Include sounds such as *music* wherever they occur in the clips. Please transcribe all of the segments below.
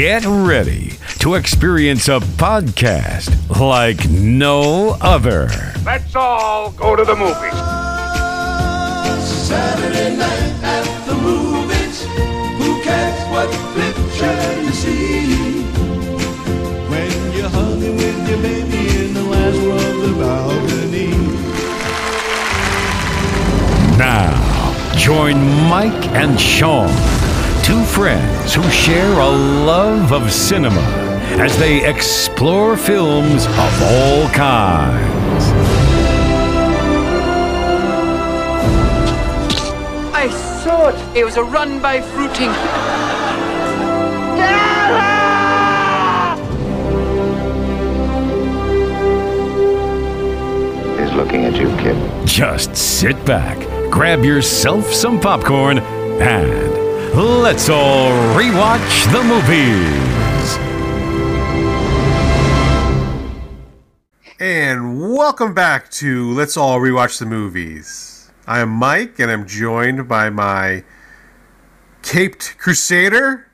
Get ready to experience a podcast like no other. Let's all go to the movies. Saturday night at the movies. Who cares what picture you see? When you're hugging with your baby in the last row of the balcony. Now, join Mike and Sean, two friends who share a love of cinema as they explore films of all kinds. I thought it was a run by fruiting. He's looking at you, kid. Just sit back, grab yourself some popcorn, and let's all rewatch the movies. And welcome back to Let's All Rewatch the Movies. I am Mike, and I'm joined by my caped crusader,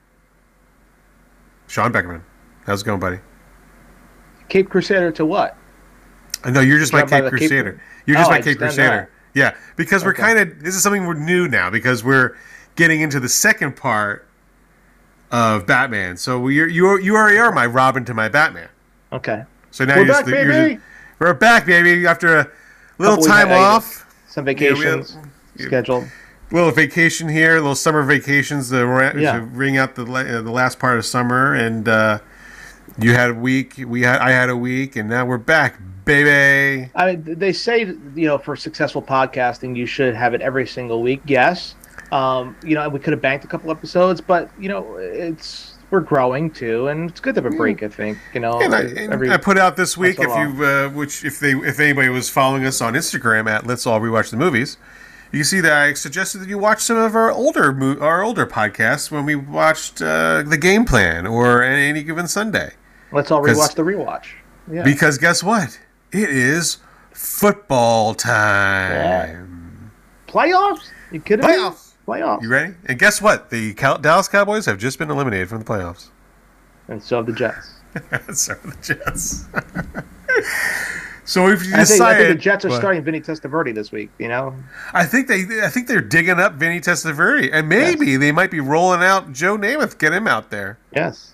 Sean Beckerman. How's it going, buddy? Cape Crusader to what? Uh, I know you're just my Cape the Cape- Crusader. You're Oh, just my I Cape just done Crusader. Yeah, because we're kind of this is something we're new now because we're getting into the second part of Batman. So we you are- you already are my Robin to my Batman. Okay. So now We're you're just, back, you're baby! just- we're back, baby. After a little Couple time off, Some Yeah, we had- vacations scheduled. little vacation here, little summer vacations to, ra- Yeah. to ring out the la- uh, the last part of summer, and uh, you had a week. We had I had a week, and now we're back, baby. I mean, they say you know for successful podcasting, you should have it every single week. Yes. Um, you know, we could have banked a couple episodes, but you know, it's we're growing too, and it's good to have a break. I think you know. And I, and every- I put out this week if you uh, which if they if anybody was following us on Instagram at Let's All Rewatch the Movies, you see that I suggested that you watch some of our older mo- our older podcasts when we watched uh, the Game Plan or any given Sunday. let's all rewatch the rewatch. Yeah. Because guess what? It is football time. Playoffs? You kidding me? Playoffs. Playoffs. You ready? And guess what? The Cal- Dallas Cowboys have just been eliminated from the playoffs. And so have the Jets. *laughs* so are the Jets. *laughs* so we've I think, I think the Jets are What? starting Vinny Testaverde this week. You know, I think they. I think they're digging up Vinny Testaverde, and maybe they might be rolling out Joe Namath. Get him out there. yes.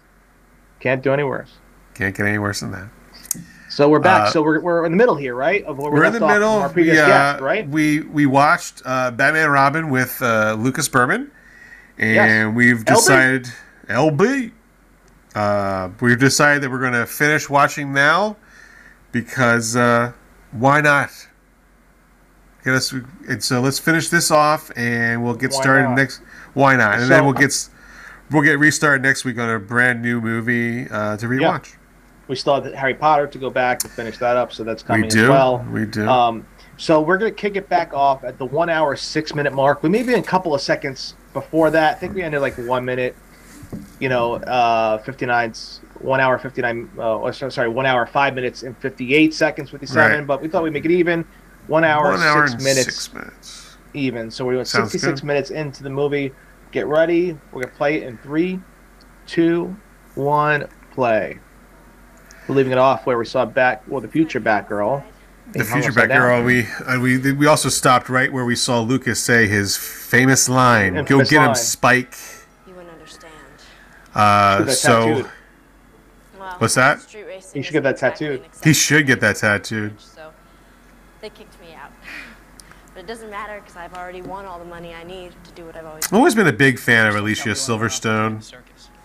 Can't do any worse. Can't get any worse than that. So we're back. Uh, so we're, we're in the middle here, right? Of where we We're in the middle. Our previous we, uh, guest, right? We we watched uh, Batman and Robin with uh, Lucas Berman, and Yes. we've decided LB. Uh, we've decided that we're going to finish watching now because uh, why not? Get us, and so let's finish this off, and we'll get Why started not? next. Why not? And So- then we'll get we'll get restarted next week on a brand new movie uh, to rewatch. We still have Harry Potter to go back and finish that up, so that's coming We do. as well. We do. Um, so we're gonna kick it back off at the one hour six minute mark. We may be in a couple of seconds before that. I think we ended like one minute. You know, uh, 59, one hour fifty nine. Uh, sorry, one hour five minutes and fifty eight seconds, fifty seven. Right. But we thought we'd make it even. One hour, One hour six minutes six minutes. even. So we're doing Sounds 66 good. minutes into the movie. Get ready. We're going to play it in three, two, one, play. We're leaving it off where we saw back, well, the future Batgirl. The future upside Batgirl. down. We uh, we we also stopped right where we saw Lucas say his famous line, Infamous "Go get him. Spike." You wouldn't understand. Uh, so. Well, What's that? Street racing You should get that exactly tattooed. he should get that tattooed. So they kicked me out. *laughs* But it doesn't matter because I've already won all the money I need to do what I've always I've always been a big fan of Alicia Silverstone.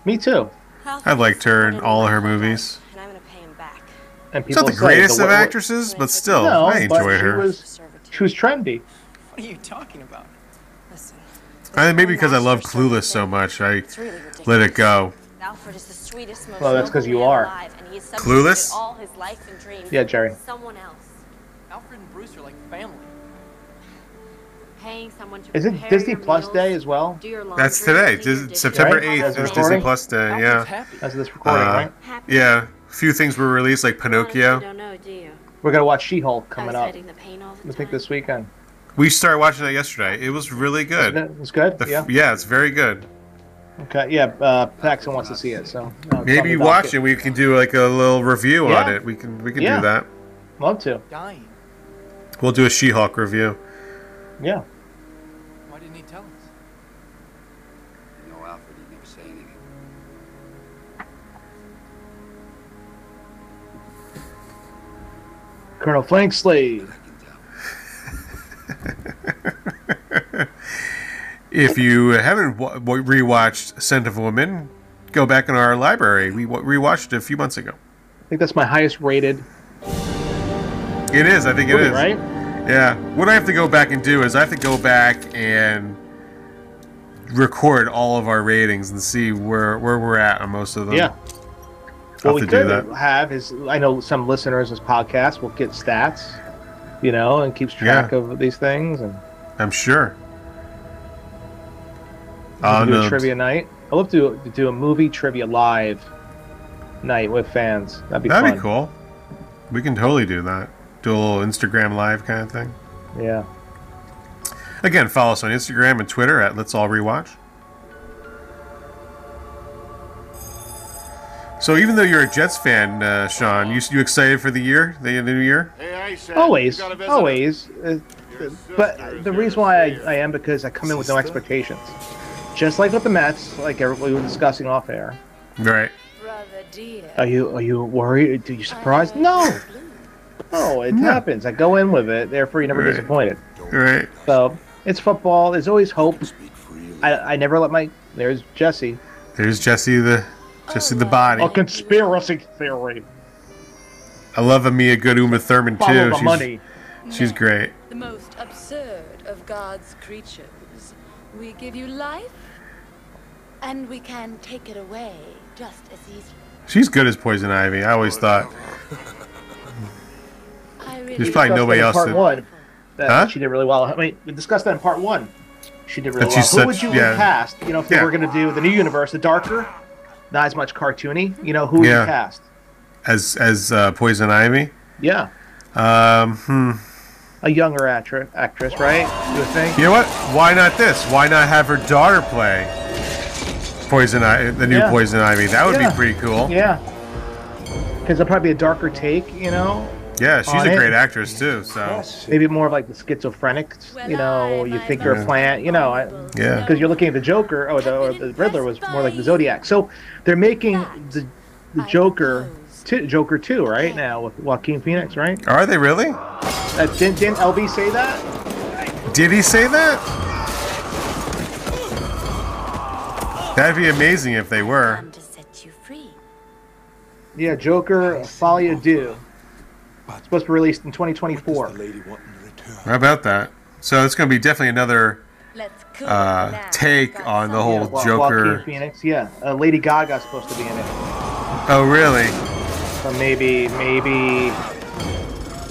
Me too. I've liked her in all of her movies. And I'm going to pay him back. And She's not the say greatest the of actresses, but still, No, I but enjoyed she her. was- She was trendy. What are you talking about? Listen. I think maybe because I love Clueless so much, I really let it go. Alfred is the sweetest, most Well, that's because you are. alive, and Clueless? all his life and dreams Yeah, Jerry. someone else. Alfred and Bruce are like family. Paying someone to Is it Disney Plus meals, Day as well? do your laundry, That's today. Dis- September Right? eighth As is Disney? Plus Day. Yeah, happy. As of this recording, Uh, right? Yeah. A few things were released like Pinocchio. You don't know, do you? We're going to watch She Hulk I coming was up. the pain all the I think this weekend. We started watching that yesterday. It was really good. It was good? The f- yeah. yeah, it's very good. Okay, yeah, uh, Paxton wants to see it, so uh, Maybe about watch it. We can do like a little review on it. We can we can Yeah. do that. Love to. Dying. We'll do a She-Hulk review. Yeah. Colonel Flank Slade. If you haven't wa- rewatched Scent of Woman, go back in our library. We wa- rewatched it a few months ago. I think that's my highest rated It is. I think it movie, is. right? Yeah. What I have to go back and do is I have to go back and record all of our ratings and see where where we're at on most of them. Yeah. What we have to do could have is, I know some listeners of this podcast will get stats, you know, and keeps track Yeah. of these things, and I'm sure. Uh, do no, a trivia night. I love to, to do a movie trivia live night with fans. That'd be That'd fun. be cool. We can totally do that. Do a little Instagram live kind of thing. Yeah. Again, follow us on Instagram and Twitter at Let's All Rewatch. So even though you're a Jets fan, uh, Sean, you you excited for the year, the new year? Always, always. Uh, but the reason why I, I am because I come in with no expectations. Just like with the Mets, like everybody we were discussing off air. Right. Are you are you worried? Are you surprised? No. No, it happens. I go in with it, therefore you're never Right. disappointed. Right. So it's football. There's always hope. I, I never let my there's Jesse. There's Jesse the Jesse the body. A conspiracy theory. I love Amia good Uma Thurman too. Follow the she's, money. She's great. The most absurd of God's creatures. We give you life, and we can take it away just as easily. She's good as Poison Ivy. I always thought. I really There's probably nobody else Part that- one. That Huh? she did really well. I mean, we discussed that in part one. She did really That well. she's Who would you yeah. have cast? You know, if they were going to do the new universe, the darker, not as much cartoony. You know, who would Yeah. you cast? As as uh, Poison Ivy. Yeah, Um, hmm. a younger actress, actress, right? You would think. You know what? Why not this? Why not have her daughter play Poison Ivy, the new Yeah. Poison Ivy? That would Yeah. be pretty cool. Yeah. Because it'll probably be a darker take, you know. Yeah, she's On a it. great actress too. So Maybe more of like the schizophrenic, you know, you think you're a plant, you know. I, yeah, because you're looking at the Joker, or the, or the Riddler was more like the Zodiac. So they're making the, the Joker, two, Joker two, right now with Joaquin Phoenix, right? are they really? Uh, didn't, didn't LB say that? Did he say that? That'd be amazing if they were. Come to set you free. Yeah, Joker Folie à Deux. Supposed to be released in 2024. How about that? So it's going to be definitely another uh, take on the some- whole Wa- Joker. Joaquin Phoenix, yeah. Uh, Lady Gaga's supposed to be in it. Oh, really? So maybe, maybe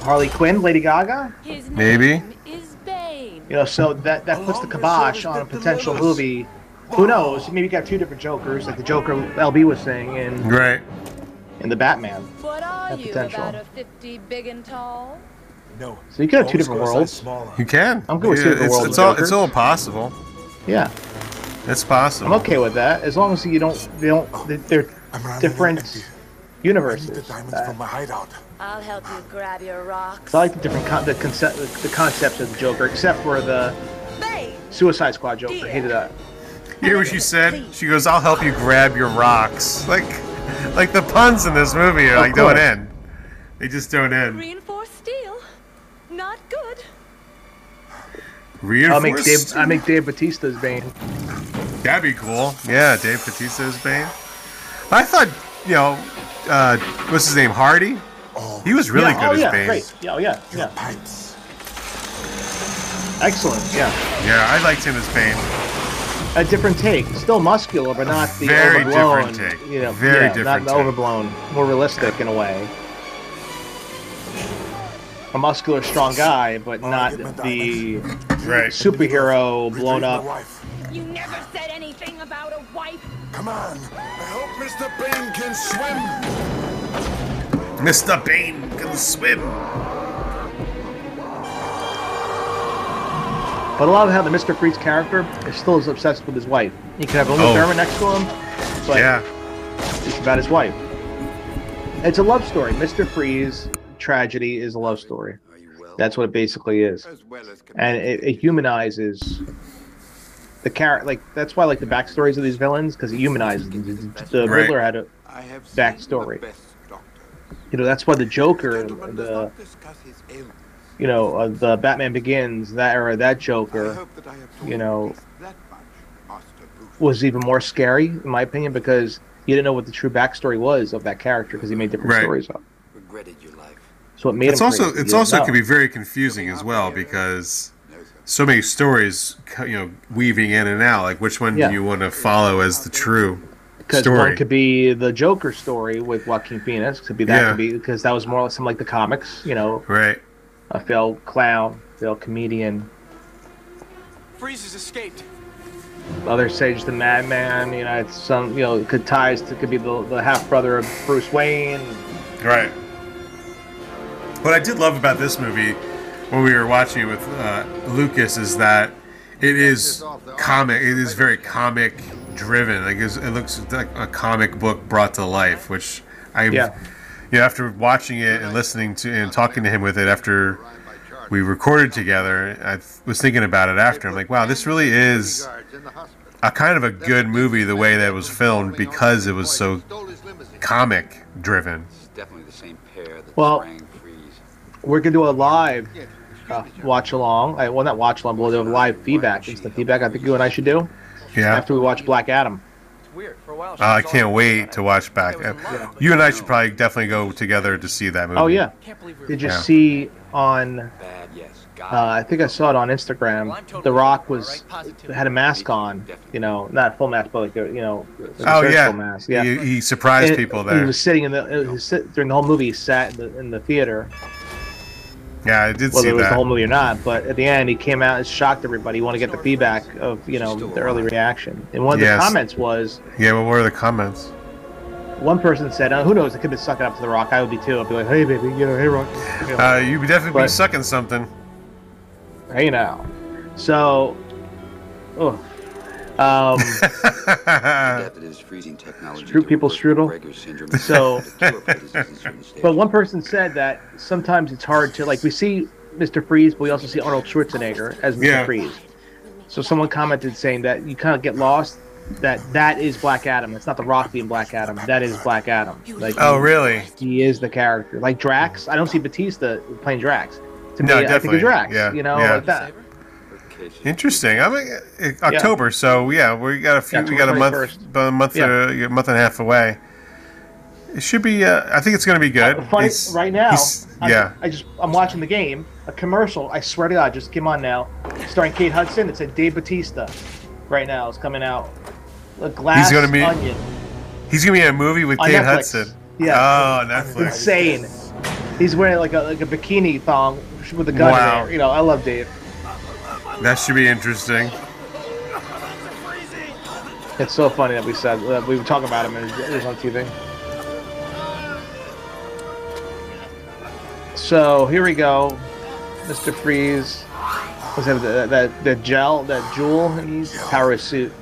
Harley Quinn, Lady Gaga. His Maybe. is Bane. You know, so that that puts the kibosh on a potential movie. Who knows? Maybe you got two different Jokers, like the Joker LB was saying, and Right. And the Batman. What are Have you, potential. about a 50 big and tall? No. So you could have two different worlds. You can. I'm good with Yeah, Super it's, World it's all. It's all possible. Yeah, It's possible. I'm okay with that as long as you don't, they don't, they're different universes. Uh, my hideout. I'll help you grab your rocks. So I like the different con- the concept, the concepts of the Joker, except for the Suicide Squad Joker. I hated that. You hear what she said? She goes, "I'll help you grab your rocks." Like, *laughs* like the puns in this movie are like don't end. They just don't end. Reinforced steel. Not good. Reinforced. I'll make Dave. Reinforced. I make Dave Batista's Bane. That'd be cool. Yeah, Dave Batista's Bane. I thought, you know, uh, what's his name? Hardy. He was really yeah, good oh, as yeah, Bane. Great. Yeah, oh, yeah, yeah. Pipes. Excellent. Yeah. Yeah, I liked him as Bane. A different take. Still muscular, but not the Very overblown. different take. You know, Very yeah, different Not take. overblown. More realistic in a way. A muscular, strong guy, but not the Right. superhero blown up. You never said anything about a wife. Come on. I hope Mr. Bane can swim. Mr. Bane can swim. But a lot of how the Mr. Freeze character is still as obsessed with his wife. He can have Uma Oh. Thurman next to him, but yeah. it's about his wife. It's a love story. Mr. Freeze tragedy is a love story. That's what it basically is, and it, it humanizes the character. Like that's why I like the backstories of these villains because it humanizes them. The, the Right. Riddler had a backstory. You know that's why the Joker, and the you know uh, the Batman Begins, that era, that Joker, you know, was even more scary in my opinion because you didn't know what the true backstory was of that character because he made different Right. stories up. Regretted your life. So it made It's him also crazy. it's You also know. can be very confusing as well because so many stories, you know, weaving in and out. Like which one Yeah. do you want to follow as the true Because story? one could be the Joker story with Joaquin Phoenix. Could be that. Yeah. Could be because that was more or less some like the comics. You know, right. A failed clown, failed comedian. Freeze has escaped. Others Sage the madman. You know, it's some. You know, it could ties to could be the, the half brother of Bruce Wayne. Right. What I did love about this movie when we were watching it with uh, Lucas is that it is comic. It is very comic driven. Like it looks like a comic book brought to life, which I Yeah. You know, after watching it and listening to and talking to him with it after we recorded together, I was thinking about it after. I'm like, wow, this really is a kind of a good movie the way that it was filmed because it was so comic driven. It's definitely the same pair that Well- We're gonna do a live uh, watch along. I well not watch along, but we'll do a live feedback. Instant feedback. I think you and I should do Yeah. after we watch Black Adam. It's weird. For a while, she Uh, I can't wait to watch back. I love You and I should probably definitely go together to see that movie. Oh yeah. Can't believe we Did you Yeah. see on? Bad, yes. Uh, I think I saw it on Instagram. The Rock was had a mask on. You know, not full mask, but like a, you know, like a Oh yeah. mask. Yeah. He, he surprised And people there. He was sitting in the was during the whole movie. He sat in the, in the theater, Yeah, I did whether it was that. the whole movie or not. But at the end, he came out and shocked everybody. He wanted to get the feedback of you know the early reaction. And one of the comments was Yeah, what were the comments? one person said, uh, "Who knows? It could be sucking up to the Rock. I would be too. I'd be like, hey baby, you know, hey Rock, you know, Uh, you would definitely be But- sucking something. hey now." So, oh, um, Adapted his *laughs* freezing technology. Screw people reverse strudel. Syndrome. *laughs* So- The cure for the disease in certain stages. But one person said that sometimes it's hard to like we see Mr. Freeze, but we also see Arnold Schwarzenegger as Mr. Yeah. Freeze. So someone commented saying that you kind of get lost that that is Black Adam. It's not the Rock being Black Adam. That is Black Adam. Like oh, he, really? he is the character. Like Drax, I don't see Batista playing Drax. To No, me, I think definitely. of Drax. Yeah, You know, yeah. like that. Interesting. I mean, uh, October. So yeah, we got a few. Yeah, we got a month, about a month, Yeah. uh, a month and a half away. It should be. Uh, I think it's going to be good. Funny, It's- right now, he's- I, yeah. I just I'm watching the game. A commercial. I swear to God, just came on now, starring Kate Hudson. It said Dave Batista. Right now, it's coming out. A glass gonna be- onion. He's going to be in a movie with On Kate Netflix. Hudson. Yeah. Oh, Netflix. Insane. He's wearing like a like a bikini thong with a gun Wow. in there. You know, I love Dave. That should be interesting. It's so funny that we said that we were talking about him and it was on TV. So here we go, Mr. Freeze. Was that that, that that gel, that jewel he used? Power suit.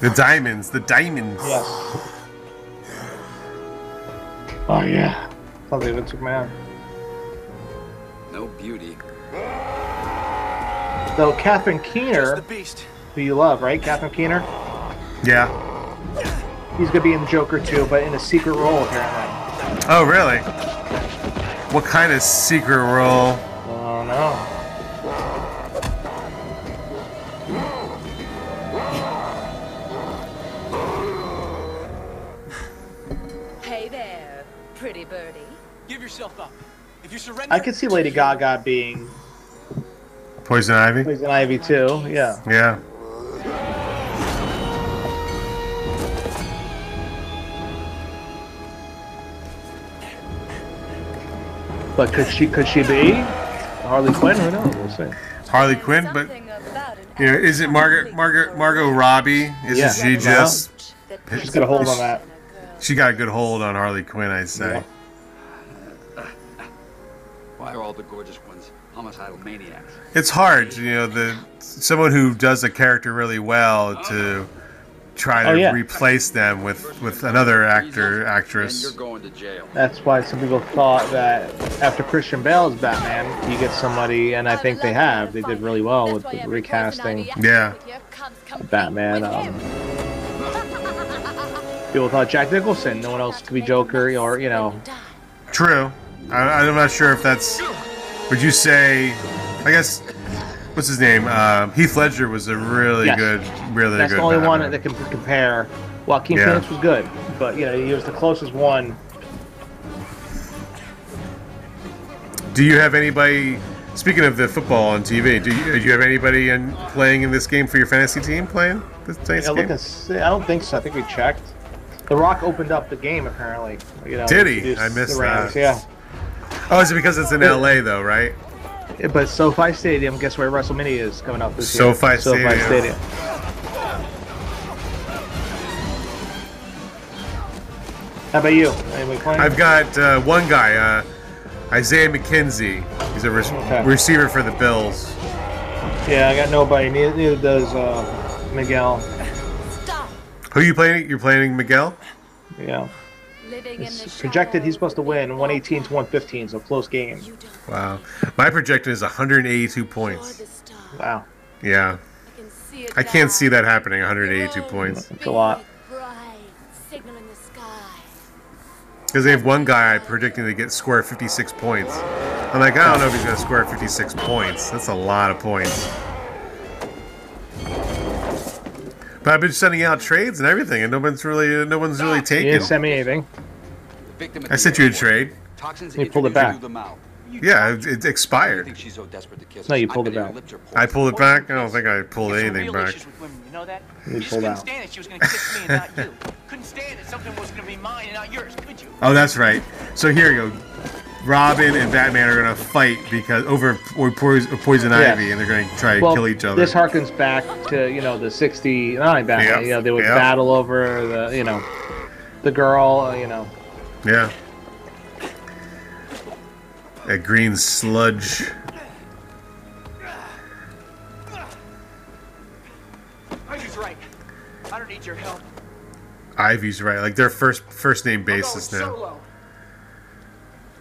The diamonds. The diamonds. Yes. Oh yeah. Something that took man. No beauty. So Catherine Keener, who you love, right? Catherine Keener. Yeah. He's gonna be in Joker too, but in a secret role apparently. Oh, really? What kind of secret role? Oh no. Hey there, pretty birdie. Give yourself up. If you surrender, I could see Lady Gaga being Poison Ivy. Poison Ivy too. Yeah. Yeah. But could she could she be Harley Quinn? Who knows? We'll see. Harley Quinn, but you know, is it Margaret Margaret Margot Robbie? Isn't Yeah. she Well, just? She's got a hold on that. She got a good hold on Harley Quinn, I'd say. Why are all the gorgeous ones homicidal maniacs. It's hard, you know, the someone who does a character really well to try to Oh, yeah. replace them with with another actor actress. you're going to jail. That's why some people thought that after Christian Bale's Batman, you get somebody, and I think they have. They did really well with the recasting Yeah. Batman. Um, people thought Jack Nicholson, no one else could be Joker, or you know, True. I, I'm not sure if that's. Would you say? I guess. What's his name? Um, Heath Ledger was a really Yes. good, really that's good. the only one that can compare. Joaquin Yeah. Phoenix was good, but you know he was the closest one. Do you have anybody? Speaking of the football on TV, do you, do you have anybody in, playing in this game for your fantasy team playing this Yeah, game? I don't think so. I think we checked. The Rock opened up the game apparently. You know, Did he? I missed that. Yeah. Oh, is it because it's in LA though, right? Yeah, But SoFi Stadium, guess where WrestleMania is coming up this year? SoFi Stadium. Stadium. How about you? I've got uh, one guy, uh, Isaiah McKenzie. He's a re- Okay. receiver for the Bills. Yeah, I got nobody. Neither, neither does uh, Miguel. Who are you playing? You're playing Miguel. Yeah. Living in It's projected he's supposed to win 118 to 115, so close game. Wow. My projection is 182 points. Wow. Yeah. I can't see that happening. 182 points. That's a lot. signal in the sky. Because they have one guy predicting to get score 56 points. I'm like, I don't know if he's going to score 56 points. That's a lot of points. I've been sending out trades and everything, and no one's really, no one's really You taken. didn't send me anything. I sent you a trade. Toxins You pulled it back. through the mouth. Yeah, it, it expired. think she's so desperate to kiss No, you I pulled it back. I pulled it back. I don't think I pulled It's anything back. women, you know that? You You pulled out. stand it. She was gonna kiss me and not you. Couldn't stand it. Something was gonna be mine and not yours, could you? Oh, that's right. So here you go. Robin and Batman are gonna fight because over or poison, poison Yeah. ivy, and they're gonna try to Well, kill each other. this harkens back to you know the 69 Batman. Yep, You know they would yep. battle over the you know the girl. uh, You know yeah. That green sludge. Ivy's right. I don't need your help. Ivy's right. Like their first first name basis now. solo.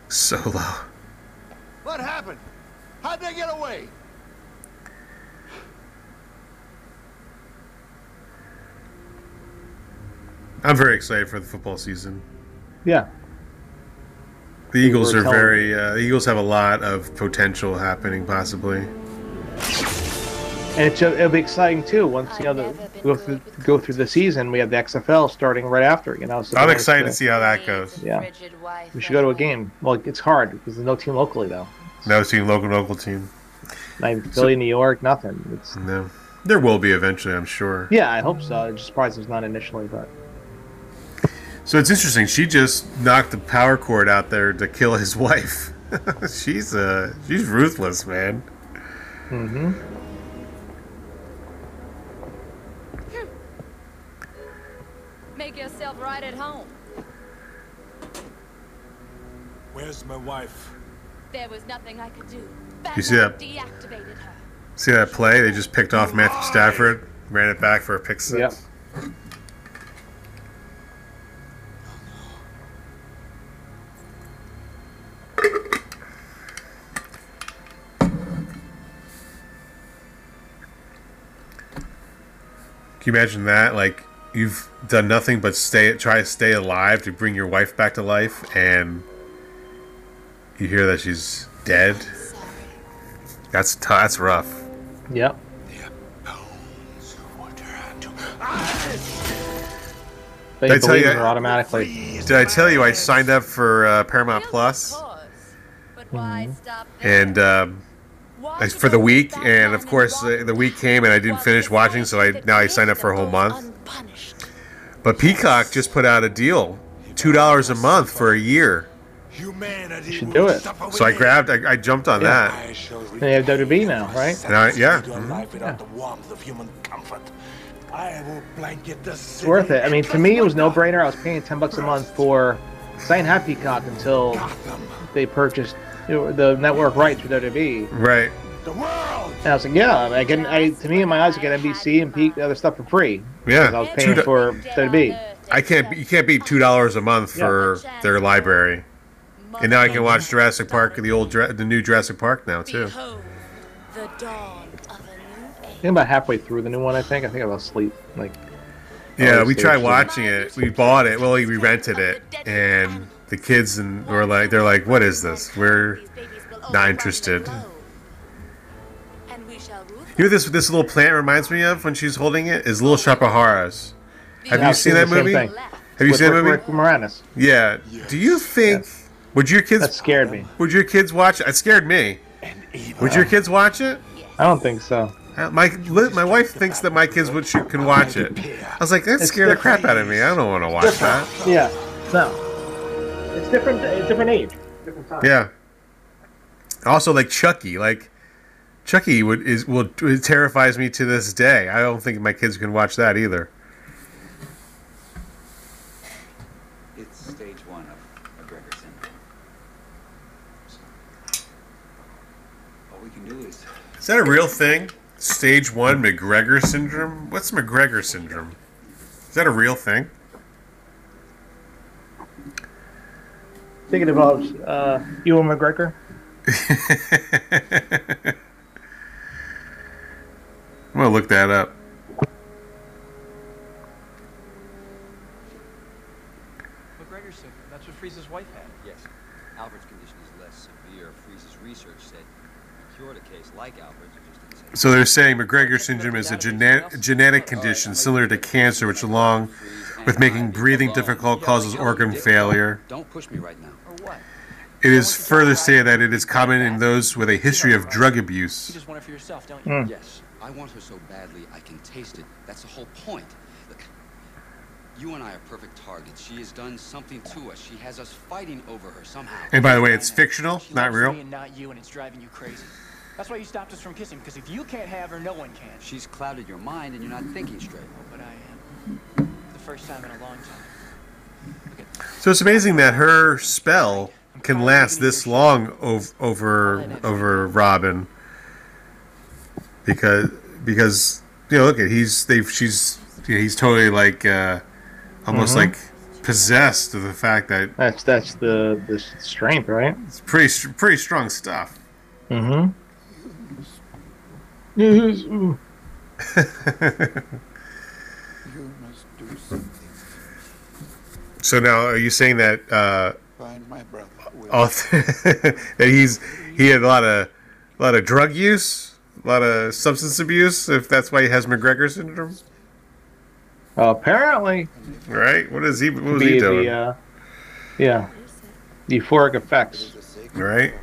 Solo. What happened? How'd they get away? I'm very excited for the football season. yeah. The Eagles are very. Uh, the Eagles have a lot of potential happening, possibly. And it's, it'll be exciting too once you know the, go through go through the season. We have the XFL starting right after. You know, so I'm excited to see how that goes. Yeah, we should go to a game. Well, it's hard because there's no team locally though. No team, local, local team. Not even Philly, New York, nothing. It's No, there will be eventually, I'm sure. yeah, I hope so. I'm just surprised it's not initially, but So it's interesting. She just knocked the power cord out there to kill his *laughs* wife. she's uh, she's ruthless, man. mm-hmm. Make yourself right at home. Where's my wife? There was nothing I could do. You see that? Deactivated her. See that play? They just picked off Matthew Stafford, ran it back for a pick six. Yep. Can you imagine that? Like you've done nothing but stay, try to stay alive to bring your wife back to life, and you hear that she's dead. That's t- that's rough. Yep. But Did I tell believe you- in her automatically. Did I tell you I signed up for uh, Paramount Plus? and um, I- for the week, and of course uh, the week came and I didn't finish watching, so I now I signed up for a whole month. But Peacock just put out a deal, two dollars a month for a year. You should do it. So I grabbed, I, I jumped on Yeah. that. And you have WB now, right? And I, yeah, To a mhm. life without the warmth of human comfort. I will blanket the It's worth it. I mean, to me, it was no brainer. I was paying ten bucks a month for. Cause I didn't have Peacock until they purchased you know, the network rights for WWE. Right. And I was like, yeah, I get, I, to me in my eyes, I get NBC and Peak the other stuff for free. Yeah. I was paying Two- for WWE. I can't. You can't beat two dollars a month for their library. And now I can watch Jurassic Park, the old, Jura- the new Jurassic Park now too. The dawn of a new I think about halfway through the new one. I think. I think I was asleep. Like. Yeah, we tried watching it. We bought it. Well, we rented it, and the kids and were like, they're like, "What is this? We're not interested." You know this this little plant reminds me of when she's holding it is Little Shop of Horrors. Have Yeah, you seen seen that movie? thing. Have you With seen that Rick- movie? Rick Moranis. Yeah. Do you think would your kids? That scared me. Would your kids watch it? It scared me. Would your kids watch it? I don't think so. Uh, My my wife thinks that my kids would should, can watch it. I was like, that It's scared the crap out of me. I don't want to watch that. Yeah. No. It's different. It's different age. Different time. Yeah. Also, like Chucky, like Chucky would is will it terrifies me to this day. I don't think my kids can watch that either. It's stage one of McGregor syndrome. All we can do is Is that a real thing? Stage one McGregor syndrome. What's McGregor syndrome? Is that a real thing? Thinking about uh, Ewan McGregor. *laughs* I'm gonna look that up. McGregor syndrome. That's what Freeze's wife had. yes. Albert's condition is less severe. Freeze's research said you cured a case like Albert's. You just didn't say So they're saying McGregor syndrome is a genet- genetic condition similar to cancer, which, along with making breathing difficult, causes organ failure. Don't push me right now. Or what? It is further stated that it is common in those with a history of drug abuse. You just want it for yourself, don't you? Mm. Yes. I want her so badly I can taste it. That's the whole point. Look, you and I are perfect targets. She has done something to us. She has us fighting over her somehow. And by the way, it's fictional, She not real. me and not you, and it's driving you crazy. That's why you stopped us from kissing, because if you can't have her, no one can. She's clouded your mind and you're not thinking straight. Oh, but I am. For the first time in a long time. So it's amazing that her spell can last this long over over over Robin. Because because you know look at he's they've she's yeah, he's totally like uh, almost Mhm. like possessed of the fact that That's that's the the strength, right? it's pretty pretty strong stuff. Mm-hmm. You must do something. So now are you saying that uh, Find my brother. *laughs* That he's he had a lot of a lot of drug use, a lot of substance abuse. If that's why he has McGregor syndrome, apparently, right? What is he? What was he doing? the uh, yeah, euphoric effects. Right?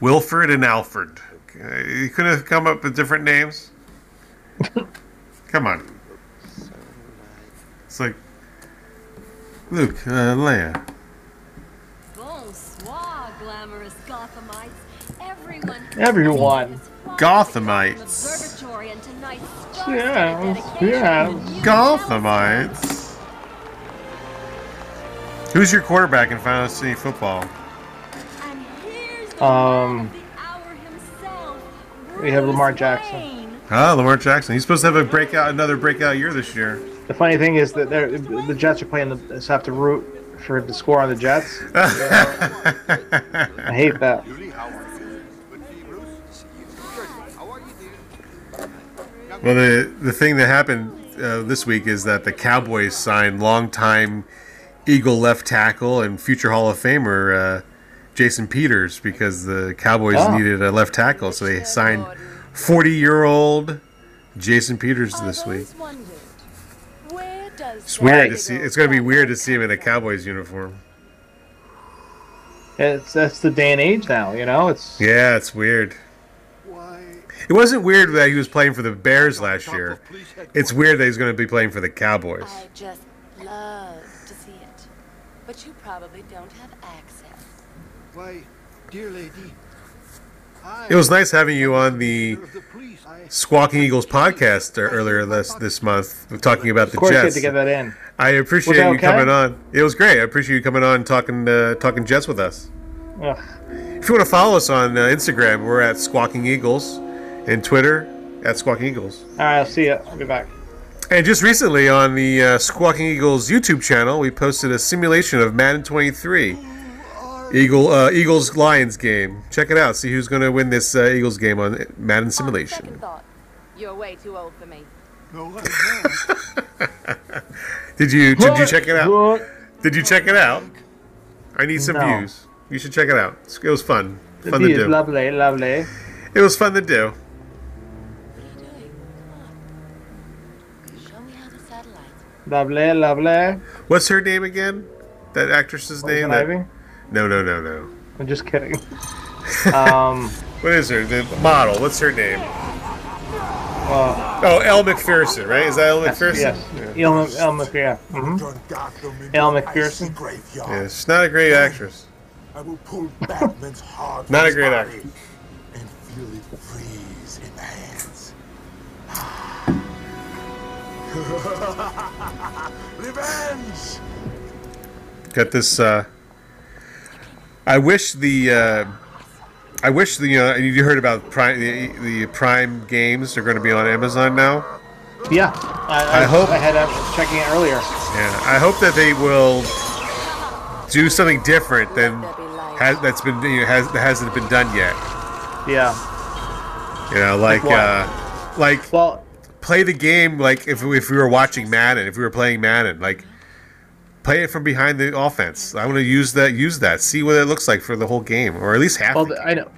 Wilfred and Alfred. You couldn't have come up with different names. *laughs* come on. It's like Luke, uh, Leia. Bonsoir, glamorous Gothamites. Everyone. Everyone. Gothamites. Observatory and tonight's Yeah, yeah. Gothamites. Who's your quarterback in Final fantasy football? Um, we have Lamar Jackson. Ah, Lamar Jackson. He's supposed to have a breakout, another breakout year this year. The funny thing is that they're, the Jets are playing the so have to root for the score on the Jets. *laughs* I hate that. Well, the the thing that happened uh, this week is that the Cowboys signed longtime Eagle left tackle and future Hall of Famer uh, Jason Peters because the Cowboys Oh. needed a left tackle, so they signed 40 year old Jason Peters this week. Where does It's weird to see. It's going to be weird to see him in a Cowboys uniform. It's that's the day and age now. You know, it's Yeah, it's weird. It wasn't weird that he was playing for the Bears last year. It's weird that he's going to be playing for the Cowboys. I just love to see it. But you probably don't have access. Why, dear lady, It was nice having you on the Squawking Eagles podcast uh, earlier this this month, talking about Of the course, you had Jets. to get that in. I appreciate you okay? coming on. It was great. I appreciate you coming on and talking uh, talking Jets with us. Ugh. If you want to follow us on uh, Instagram, we're at Squawking Eagles, and Twitter at Squawking Eagles. All right, I'll see you. I'll be back. And just recently on the uh, Squawking Eagles YouTube channel, we posted a simulation of Madden 23, Eagle uh, Eagles Lions game. Check it out. See who's going to win this uh, Eagles game on Madden simulation. Second thought, you're way too old for me. *laughs* Did you did you check it out? Did you check it out? I need some No. views. You should check it out. It was fun. The Fun to view is do. lovely, lovely. It was fun to do. Lovely, lovely. What's her name again? That actress's name? That- Ivy? No, no, no, no. I'm just kidding. *laughs* um, What is her? The model. What's her name? well, Oh, Elle Macpherson, right? Is that Elle yes, Macpherson? yes. El, El, Mc- yeah. Mm-hmm. Elle Macpherson. Yeah, she's not a great actress. I will pull Batman's heart Not a great body actress. and feel it freeze in my hands. Revenge! Got this. Uh, I wish the. Uh, I wish the. Uh, you heard about Prime, the, the Prime games are going to be on Amazon now. Yeah. I, I, I hope- I had uh, checking it earlier. Yeah, I hope that they will do something different than has, that's been you know, has that hasn't been done yet. Yeah. You know, like Like uh, like well, play the game like if if we were watching Madden, if we were playing Madden, like play it from behind the offense. I want to use that, use that, see what it looks like for the whole game, or at least half. Well, I know.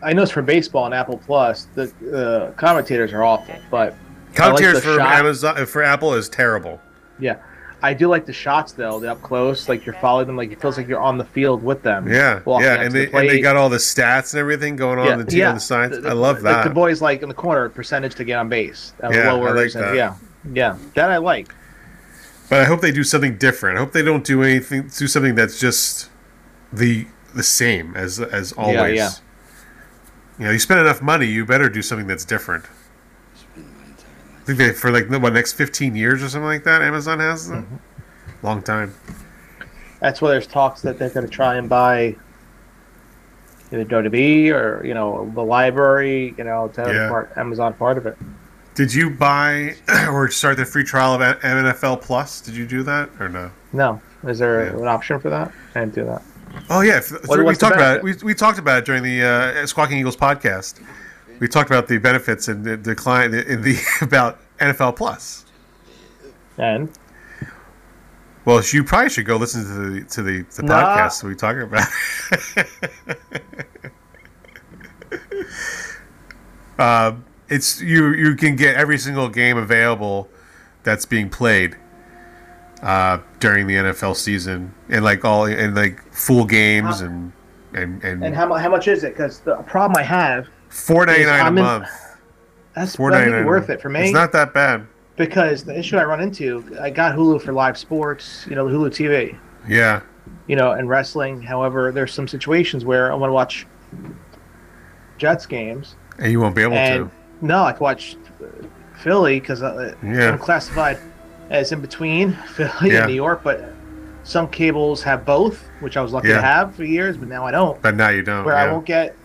I know it's for baseball and Apple Plus. The uh, commentators are awful, but Commentators like for shot- Amazon for Apple is terrible. Yeah, I do like the shots though. The up close, like you're following them, like it feels like you're on the field with them. Yeah, yeah, and they the and they got all the stats and everything going on yeah, the team yeah. on the sides. The- the- I love like that. the boys like in the corner percentage to get on base. Yeah, lowers like and- Yeah, yeah, that I like. But I hope they do something different. I hope they don't do anything do something that's just the the same as as always. yeah. You know, you spend enough money, you better do something that's different. I think they for like what next fifteen years or something like that. Amazon has them. Mm-hmm. Long time. That's why there's talks that they're going to try and buy either WWE or you know the library. You know, to have Yeah. part, Amazon part of it. Did you buy *clears throat* or start the free trial of NFL Plus? Did you do that or no? No, is there Yeah. an option for that? I didn't do that. Oh yeah, if- What- we talked about it. We, we talked about it during the uh, Squawking Eagles podcast. We talked about the benefits and the decline in the *laughs* about NFL Plus. And Well, you probably should go listen to the to the, the Nah. podcast we talking about. *laughs* um, it's you you can get every single game available that's being played uh, during the NFL season and like all and like full games and and and, and how, how much is it? Because the problem I have four ninety nine a in- month. that's Four ninety nine. worth it for me. It's not that bad. because the issue I run into, I got Hulu for live sports, you know, the Hulu TV, Yeah. you know, and wrestling. However, there's some situations where I want to watch Jets games, And you won't be able and to. No, I can watch uh, Philly because uh, Yeah. I'm classified as in between *laughs* Philly Yeah. and New York, but some cables have both, which I was lucky Yeah. to have for years, but now I don't. But now you don't. where I won't get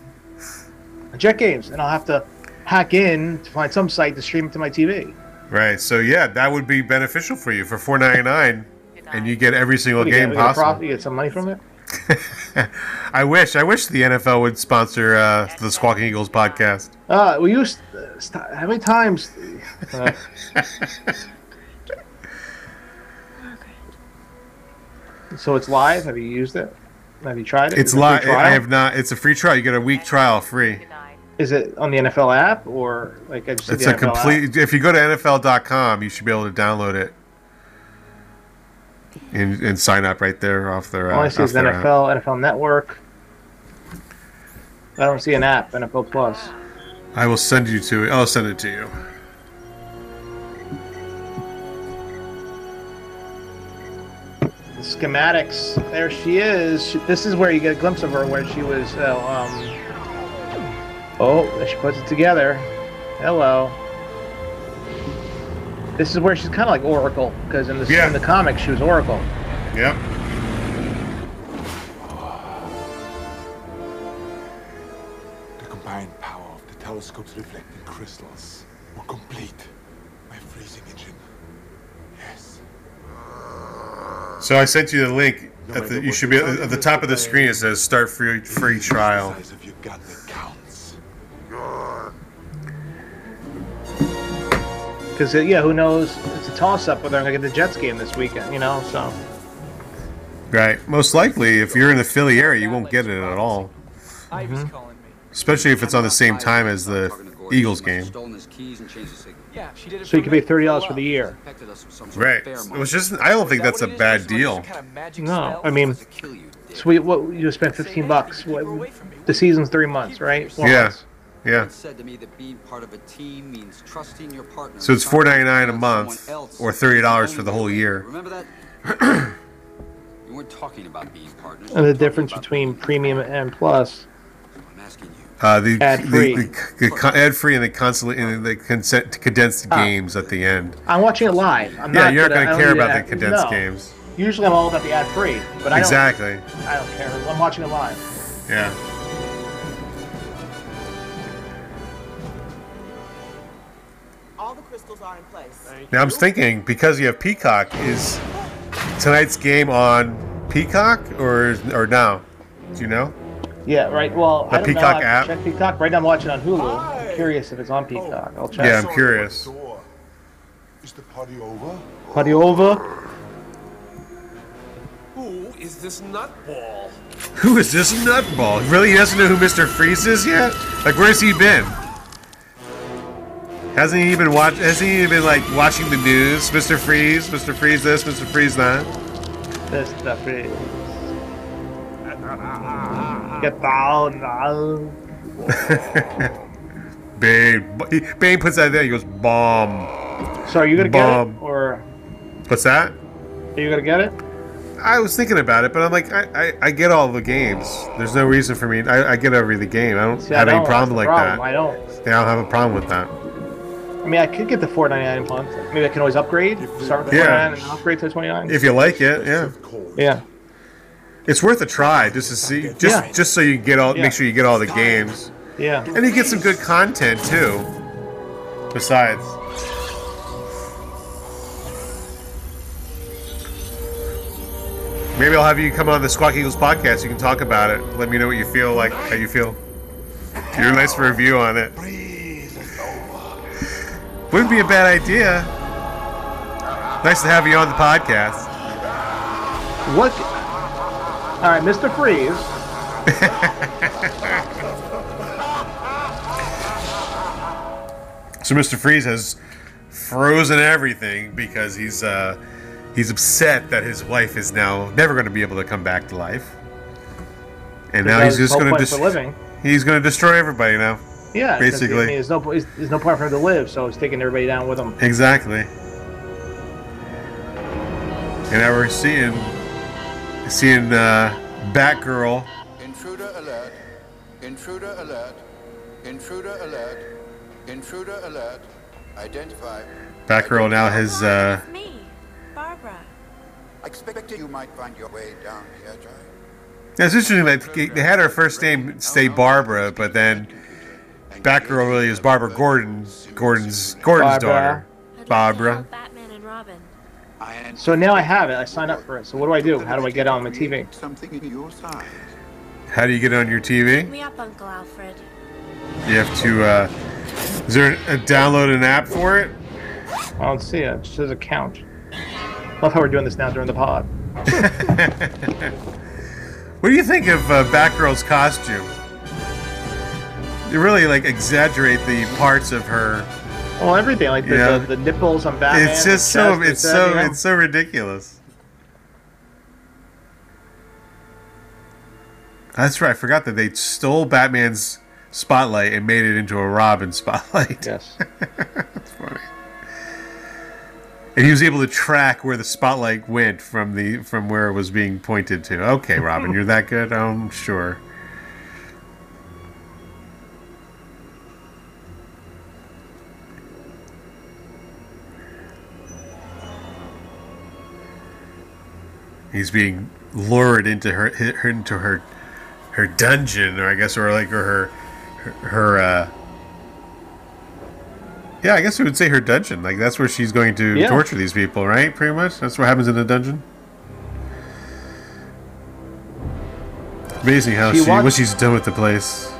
Jet games, and I'll have to hack in to find some site to stream it to my TV. Right. So yeah, that would be beneficial for you for four ninety nine, and you get every single you game get? You get a possible. profit? You get some money from it. *laughs* I wish. I wish the NFL would sponsor uh, the Squawking Eagles podcast. Uh, we used uh, st- how many times? Uh, *laughs* so it's live. Have you used it? Have you tried it? It's Is it live. I have not. It's a free trial. You get a week trial free. Is it on the NFL app or like I just It's the a NFL app? complete. If you go to NFL.com, you should be able to download it and, and sign up right there off their. Uh, All I see is their app. NFL, NFL Network. I don't see an app, NFL Plus. I will send you to it. I'll send it to you. The schematics. There she is. This is where you get a glimpse of her, where she was uh, um, Oh, she puts it together. Hello. This is where she's kind of like Oracle, because in the Yeah. in the comics she was Oracle. Yep. The combined power of the telescope's reflecting crystals will complete my freezing engine. Yes. So I sent you the link. At the, you should be at the top of the screen. It says "Start free free trial." Because uh, yeah, who knows? It's a toss-up whether I'm gonna get the Jets game this weekend. You know, so Right. Most likely, if you're in the Philly area, you won't get it at all. Ivy's calling me. Especially if it's on the same time as the Eagles game. Stolen his keys and changed the signal. Yeah, she did it so you for can pay thirty dollars for the year. Infected us with some sort of Right. It was just. I don't think that's a bad deal. No, I mean, so we what you spent fifteen bucks. What, the season's three months, right? Four Yeah. months. Yeah. It said to me that being part of a team means trusting your partner. So it's and four ninety nine a month, or thirty dollars for the whole year. Remember that? *clears throat* you weren't talking about being partners. And the difference between premium and plus. Uh, the Ad-free. the, the, the ad free and the constantly and the consent condensed Ah. games at the end. I'm watching it live. I'm Yeah, not you're not gonna, gonna I don't care about ad- the condensed no. games. Usually, I'm all about the ad free, but I Exactly. don't. I don't care. I'm watching it live. Yeah. Now I'm thinking because you have Peacock, is tonight's game on Peacock or or no? Do you know? Yeah, right. Well, The I don't know. Peacock I app? Check Peacock. Right now, I'm watching on Hulu. I'm curious if it's on Peacock. I'll check. Yeah, I'm curious. Is the party over? Party over. Who is this nutball? Who is this nutball? Really, he doesn't know who Mr. Freeze is yet? Like, where's he been? Hasn't he even watched? Hasn't he even like watching the news? Mr. Freeze, Mr. Freeze this, Mr. Freeze that. Mr. Freeze. *laughs* Get down now. *laughs* Bane, Bane puts that there. He goes bomb. So are you gonna Bomb. get it, or What's that? are you gonna get it? I was thinking about it, but I'm like, I, I, I get all the games. There's no reason for me. I, I get every the game. I don't See, have any don't. problem That's like problem. that. I don't. Yeah, I don't have a problem with that. I mean, I could get the 4.99 a month. Maybe I can always upgrade. Start with Yeah. 4.99 and upgrade to 29. If you like it, yeah. Yeah. It's worth a try just to see, just Yeah. just so you can get all, Yeah. make sure you get all the games, Yeah. and you get some good content too. Besides, maybe I'll have you come on the Squawk Eagles podcast. You can talk about it. Let me know what you feel like, how you feel. You're nice for a review on it. Wouldn't be a bad idea. Nice to have you on the podcast. What? All right, Mr. Freeze. So Mr. Freeze has frozen everything because he's uh, he's upset that his wife is now never going to be able to come back to life, and now he's just going to point he's going to destroy everybody now. Yeah. 'cause, I basically. mean, there's no there's no point for him to live, so he's taking everybody down with him. Exactly. And now we're seeing seeing uh, Batgirl. Intruder alert. Intruder alert. Intruder alert. Intruder alert. Identify. Batgirl now has uh, Me, Barbara. I expected you might find your way down here, Joy. Yeah, it's interesting that they had her first name stay Barbara, but then Batgirl really is Barbara Gordon, Gordon's Gordon's Barbara. daughter, Barbara. Batman and Robin. So now I have it. I signed up for it. So what do I do? How do I get on my TV? Something in your size. How do you get on your TV? Me up, Uncle Alfred. You have to. Uh, is there a download an app for it? I don't see it. It just says account. Love how we're doing this now during the pod. *laughs* What do you think of uh, Batgirl's costume? They really like exaggerate the parts of her. Well, everything like the, Yeah. the, the nipples on Batman. it's just so it's so you know? it's so ridiculous. That's right. I forgot that they stole Batman's spotlight and made it into a Robin *laughs* spotlight. Yes. *laughs* That's funny. And he was able to track where the spotlight went from the from where it was being pointed to. Okay, Robin, *laughs* you're that good. I'm sure. He's being lured into her, her into her her dungeon, or I guess, or like, or her her, her uh, yeah, I guess we would say her dungeon. Like that's where she's going to Yeah. torture these people, right? Pretty much. That's what happens in the dungeon. Amazing how She she, wants- what she's done with the place.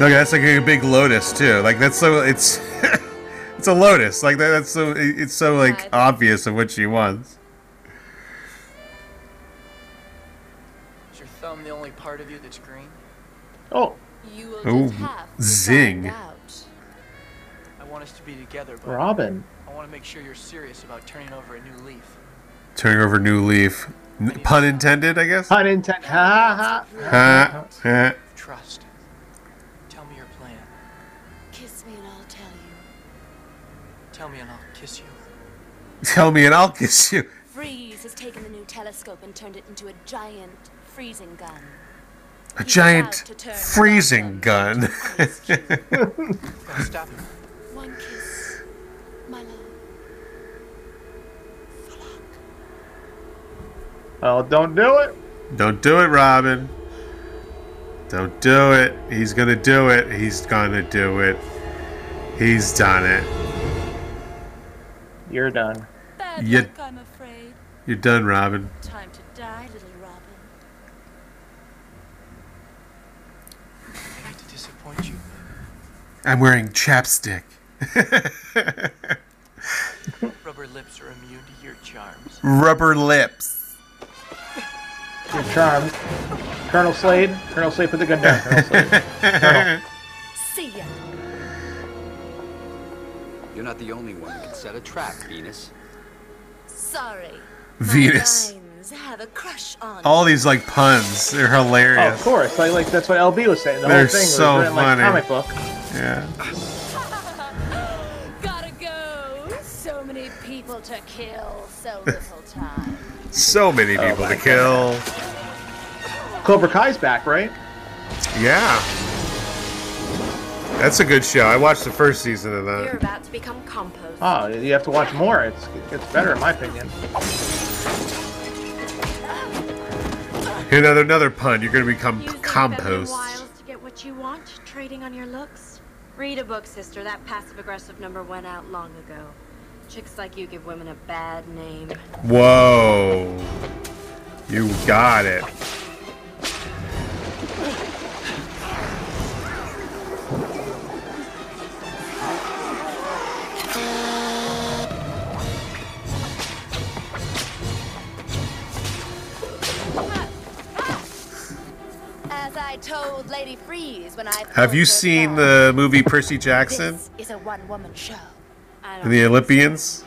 Okay, that's like a big lotus too. Like that's so it's *laughs* it's a lotus. Like that, that's so it's so like obvious of what she wants. Part of you that's green? Oh, You will Oh, have zing. out. I want us to be together, but Robin. I want to make sure you're serious about turning over a new leaf. Turning over a new leaf. N- pun intended, I guess. Pun intended. Ha ha. Ha, ha. Trust. Tell me your plan. Kiss me and I'll tell you. Tell me and I'll kiss you. Tell me and I'll kiss you. Freeze has taken the new telescope and turned it into a giant freezing gun. A giant about to turn freezing gun. Stop. *laughs* One kiss, my love. Oh, don't do it. Don't do it, Robin. Don't do it. He's gonna do it. He's gonna do it. He's done it. You're done. Bad You- luck, I'm afraid. You're done, Robin. Time to die, little Robin. I hate to disappoint you. I'm wearing chapstick. Rubber lips are immune to your charms. Rubber lips. Your charm. Colonel Slade. Colonel Slade, put the gun down. Colonel Slade. Colonel. See ya. You're not the only one who can set a trap, Venus. Sorry. Venus. My have a crush on All these like puns. They're Oh, hilarious. of course. Like, like that's what LB was saying. The They're whole thing so was written funny. like comic book. Yeah. *laughs* Gotta go. So many people to kill, so *laughs* little time. So many Oh people to kill. Cobra Kai's back, right? Yeah. That's a good show. I watched the first season of that. You're that. about to become compost. Oh, you have to watch more. It's it gets better, in my opinion. Here, another another pun. You're gonna become Use compost. to get what you want, trading on your looks. Read a book, sister. That passive-aggressive number went out long ago. Chicks like you give women a bad name. Whoa. You got it. Have you seen the movie Percy Jackson This is a one-woman show. and the Olympians?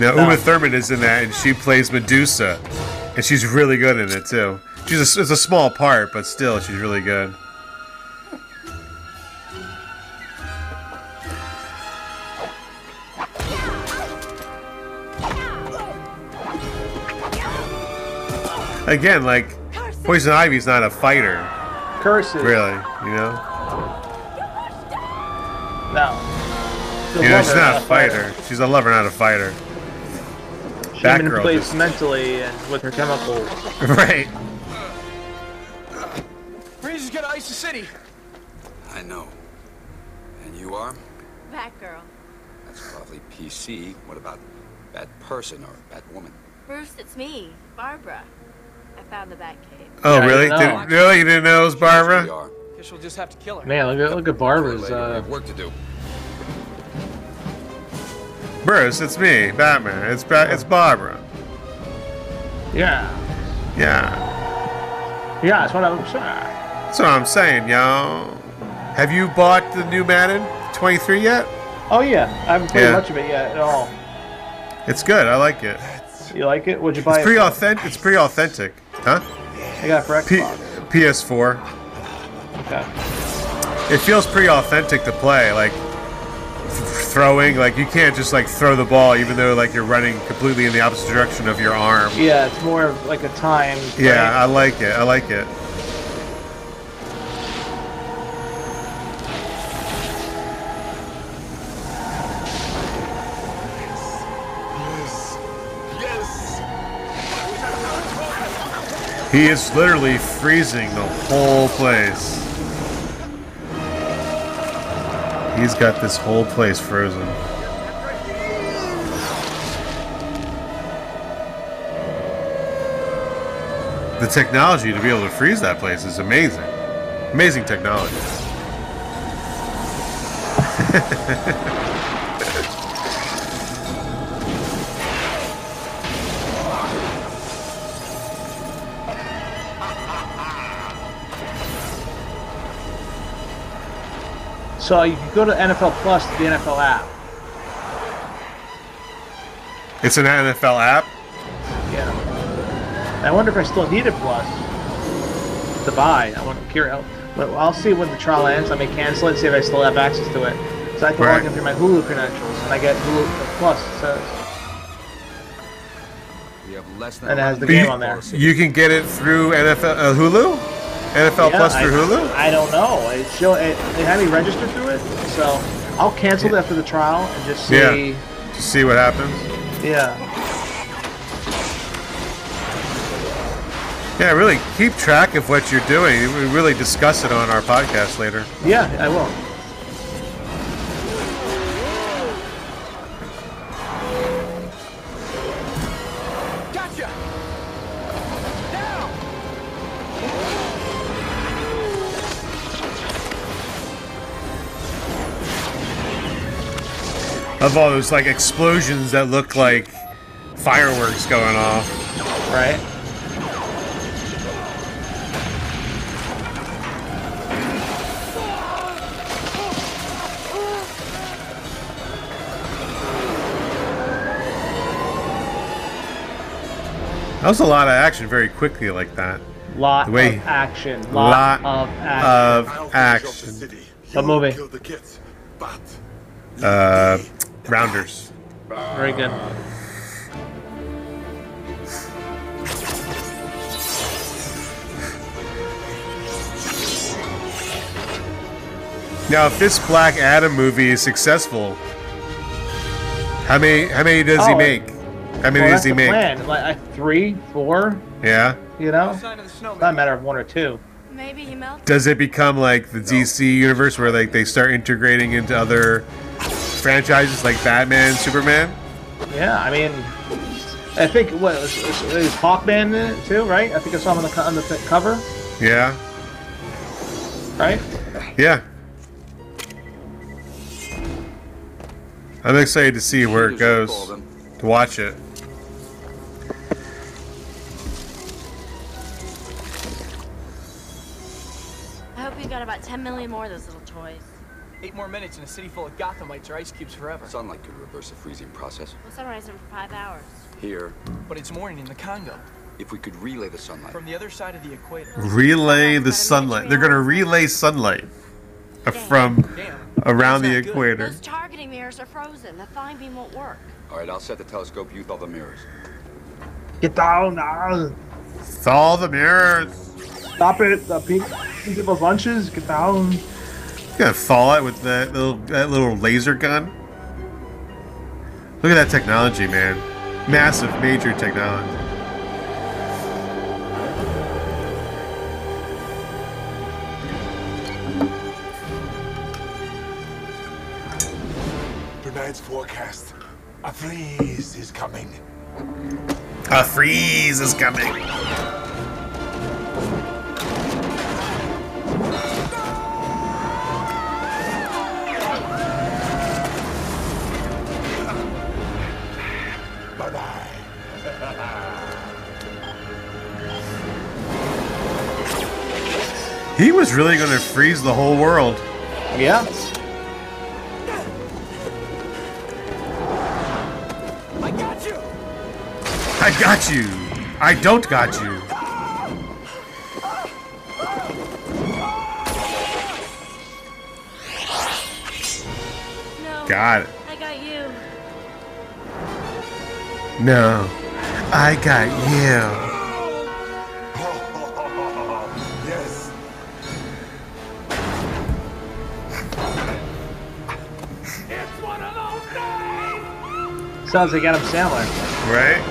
Now Uma Thurman is in that, and she plays Medusa, and she's really good in it too. She's a, it's a small part, but still, she's really good. Again, like Poison Ivy's not a fighter, Curses. really. You know, No. The you know, she's lover, not a fighter. She's a lover, not a fighter. She Batgirl manipulates just- mentally and with her chemicals. *laughs* Right. Freeze is gonna ice the city. I know. And you are? Batgirl. That's probably PC. What about bad person or bad woman? Bruce, it's me, Barbara. I found the Batcave. Oh, Yeah, really? Did, really? You didn't know it was Barbara? Guess we'll just have to kill her. Man, look at look at Barbara's. Uh, have work to do. Bruce, it's me, Batman. It's ba- it's Barbara. yeah, Yeah. yeah. That's what I'm saying. That's what I'm saying, y'all. Have you bought the new Madden 23 yet? Oh yeah, I haven't played Yeah. much of it yet at all. It's good. I like it. You like it? Would you buy It's it? pretty for? authentic. It's pretty authentic, huh? I got it for P- Xbox. PS4. Okay. It feels pretty authentic to play. Like th- throwing, like you can't just like throw the ball, even though like you're running completely in the opposite direction of your arm. Yeah, it's more of like a time. Yeah, I like it. I like it. He is literally freezing the whole place. He's got this whole place frozen. The technology to be able to freeze that place is amazing. Amazing technology. *laughs* So you can go to NFL Plus to the NFL app. It's an NFL app. Yeah. I wonder if I still need a Plus to buy. I want to curious. But I'll see when the trial ends. I may cancel it, and see if I still have access to it. So I can to Right. log in through my Hulu credentials, and I get Hulu Plus. So We have less than And it has the But game you, on there. You can get it through NFL uh, Hulu, NFL Yeah, Plus I, through Hulu. I don't know. It show it, it had me registered through it, so I'll cancel it after the trial and just see. Yeah. To see what happens. Yeah. Yeah, really keep track of what you're doing. We really discuss it on our podcast later. Yeah, I will. Of all those like explosions that look like fireworks going off. Right. That was a lot of action very quickly like that. Lot The way- of action. Lot, lot of action. of action. What movie? Uh, Rounders. Very good. Now, if this Black Adam movie is successful, how many how many does he Oh, make? How many well, does he make? Plan. Like uh, three, four. Yeah. You know, not a matter of one or two. Maybe he melted. Does it become like the DC universe where like they start integrating into other franchises like Batman, Superman? Yeah, I mean, I think what is, is, is Hawkman in it too, right? I think I saw him on the on the cover, Yeah. right? Yeah. I'm excited to see where it goes. To watch it. I hope you got about 10 million more of those little toys. Eight more minutes in a city full of Gothamites or ice cubes forever. Sunlight could reverse the freezing process. We'll sunrise them for five hours. Here, But it's morning in the Congo. if we could relay the sunlight. From the other side of the equator. Relay the sunlight. They're gonna relay sunlight from around the equator. Those targeting mirrors are frozen. The fine beam won't work. All right, I'll set the telescope. You all the mirrors. Get down now. It's all the mirrors. Stop it. The pink people's lunches. Get down. Gonna thaw it with that little that little laser gun. Look at that technology, man. Massive, major technology. Tonight's forecast. A freeze is coming. A freeze is coming. He was really gonna freeze the whole world. Yeah. I got you! I got you. I don't got you. No. Got it. I got you. No. I got you. Sounds like Adam Sandler. Right?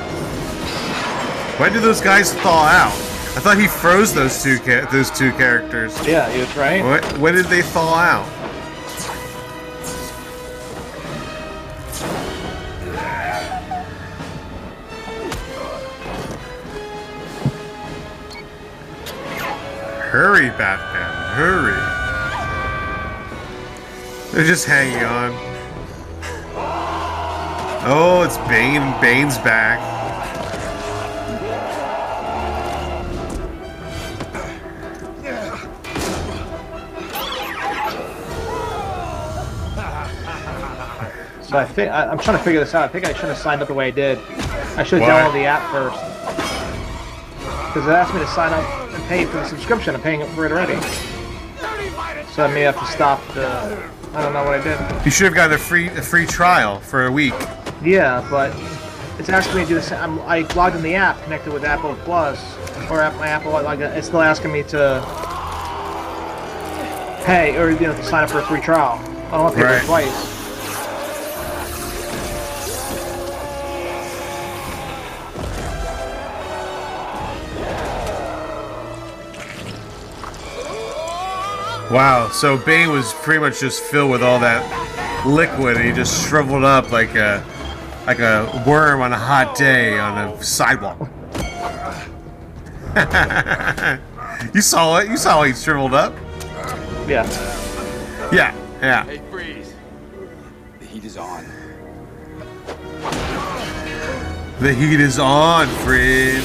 Why do those guys thaw out? I thought he froze those two those two characters. Yeah, he was right. What? When did they thaw out? Hurry, Batman, hurry. They're just hanging on. Oh, it's Bane. Bane's back. So I think I, I'm trying to figure this out. I think I should have signed up the way I did. I should have downloaded the app first. Because it asked me to sign up and pay for the subscription. I'm paying for it already. So I may have to stop the. I don't know what I did. You should have gotten a free a free trial for a week. Yeah, but it's asking me to do the same. I'm, I logged in the app connected with Apple Plus or app, my Apple. Like it's still asking me to pay or you know to sign up for a free trial. I don't want to pay Right. twice. Wow, so Bane was pretty much just filled with all that liquid, and he just shriveled up like a like a worm on a hot day on a sidewalk. *laughs* you saw it. You saw how he shriveled up. Yeah. Yeah. Yeah. Hey, freeze. The heat is on. The heat is on, Fred.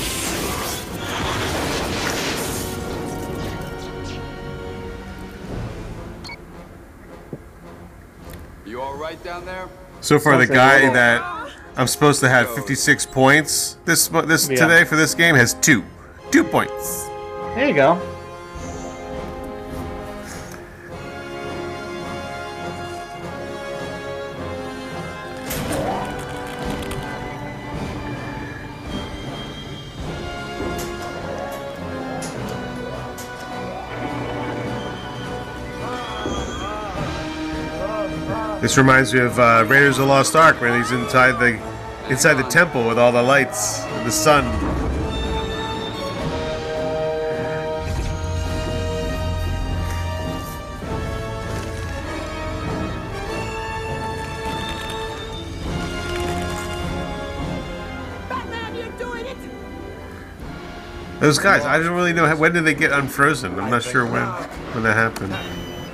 You all right down there? So far, the Sounds like a guy little- that I'm supposed to have 56 points this this Yeah. today for this game has two, two points. There you go. This reminds me of uh, Raiders of the Lost Ark when he's inside the inside the temple with all the lights, and the sun. Batman, you're doing it! Those guys, I don't really know how, when did they get unfrozen. I'm not sure when when that happened.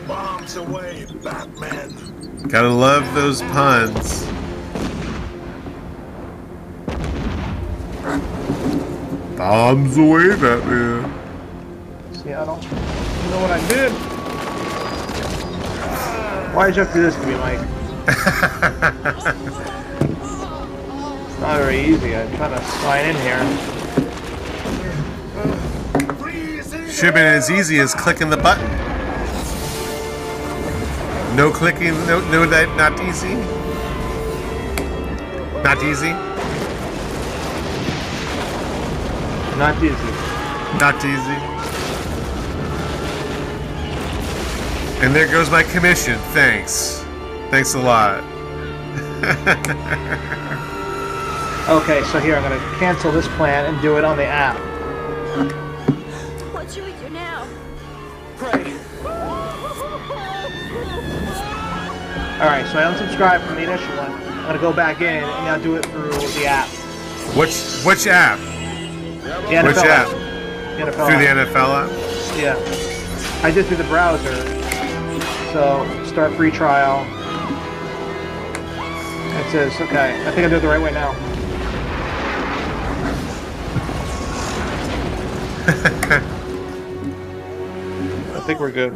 Bombs away, Batman. Gotta love those puns. Bombs away, Batman. See, I don't know what I did. Why did you have to do this to me, Mike? it's not very easy. I'm trying to slide in here. Should have been as easy as clicking the button. No clicking, no, no, that not easy. Not easy. Not easy. Not easy. And there goes my commission. Thanks. Thanks a lot. *laughs* Okay, so here I'm gonna cancel this plan and do it on the app. What should we Alright, so I unsubscribed from the initial one. I'm gonna go back in and now do it through the app. Which which app? The NFL Which app? The NFL Through the. NFL app? Yeah. I did through the browser. So start free trial. It says, okay, I think I did it the right way now. *laughs* I think we're good.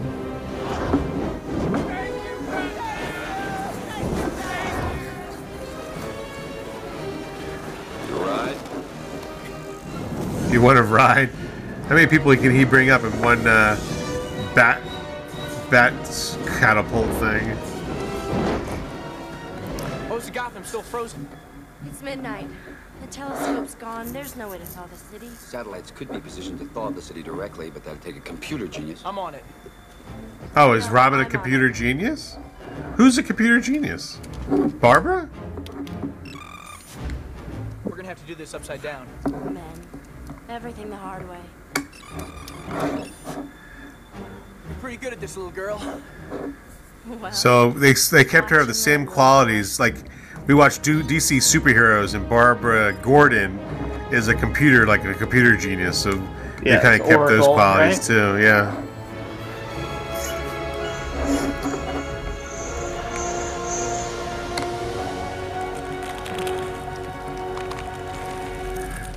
You want to ride? How many people can he bring up in one uh, bat bat catapult thing? Most of Gotham still frozen. It's midnight. The telescope's gone. There's no way to thaw the city. Satellites could be positioned to thaw the city directly, but that'd take a computer genius. I'm on it. Oh, is Robin a computer genius? Who's a computer genius? Barbara? We're gonna have to do this upside down. Men. Everything the hard way. You're pretty good at this, little girl. So they they kept her of the same qualities. Like we watched DC superheroes, and Barbara Gordon is a computer, like a computer genius. So Yeah, they kind of kept those qualities right? too. Yeah.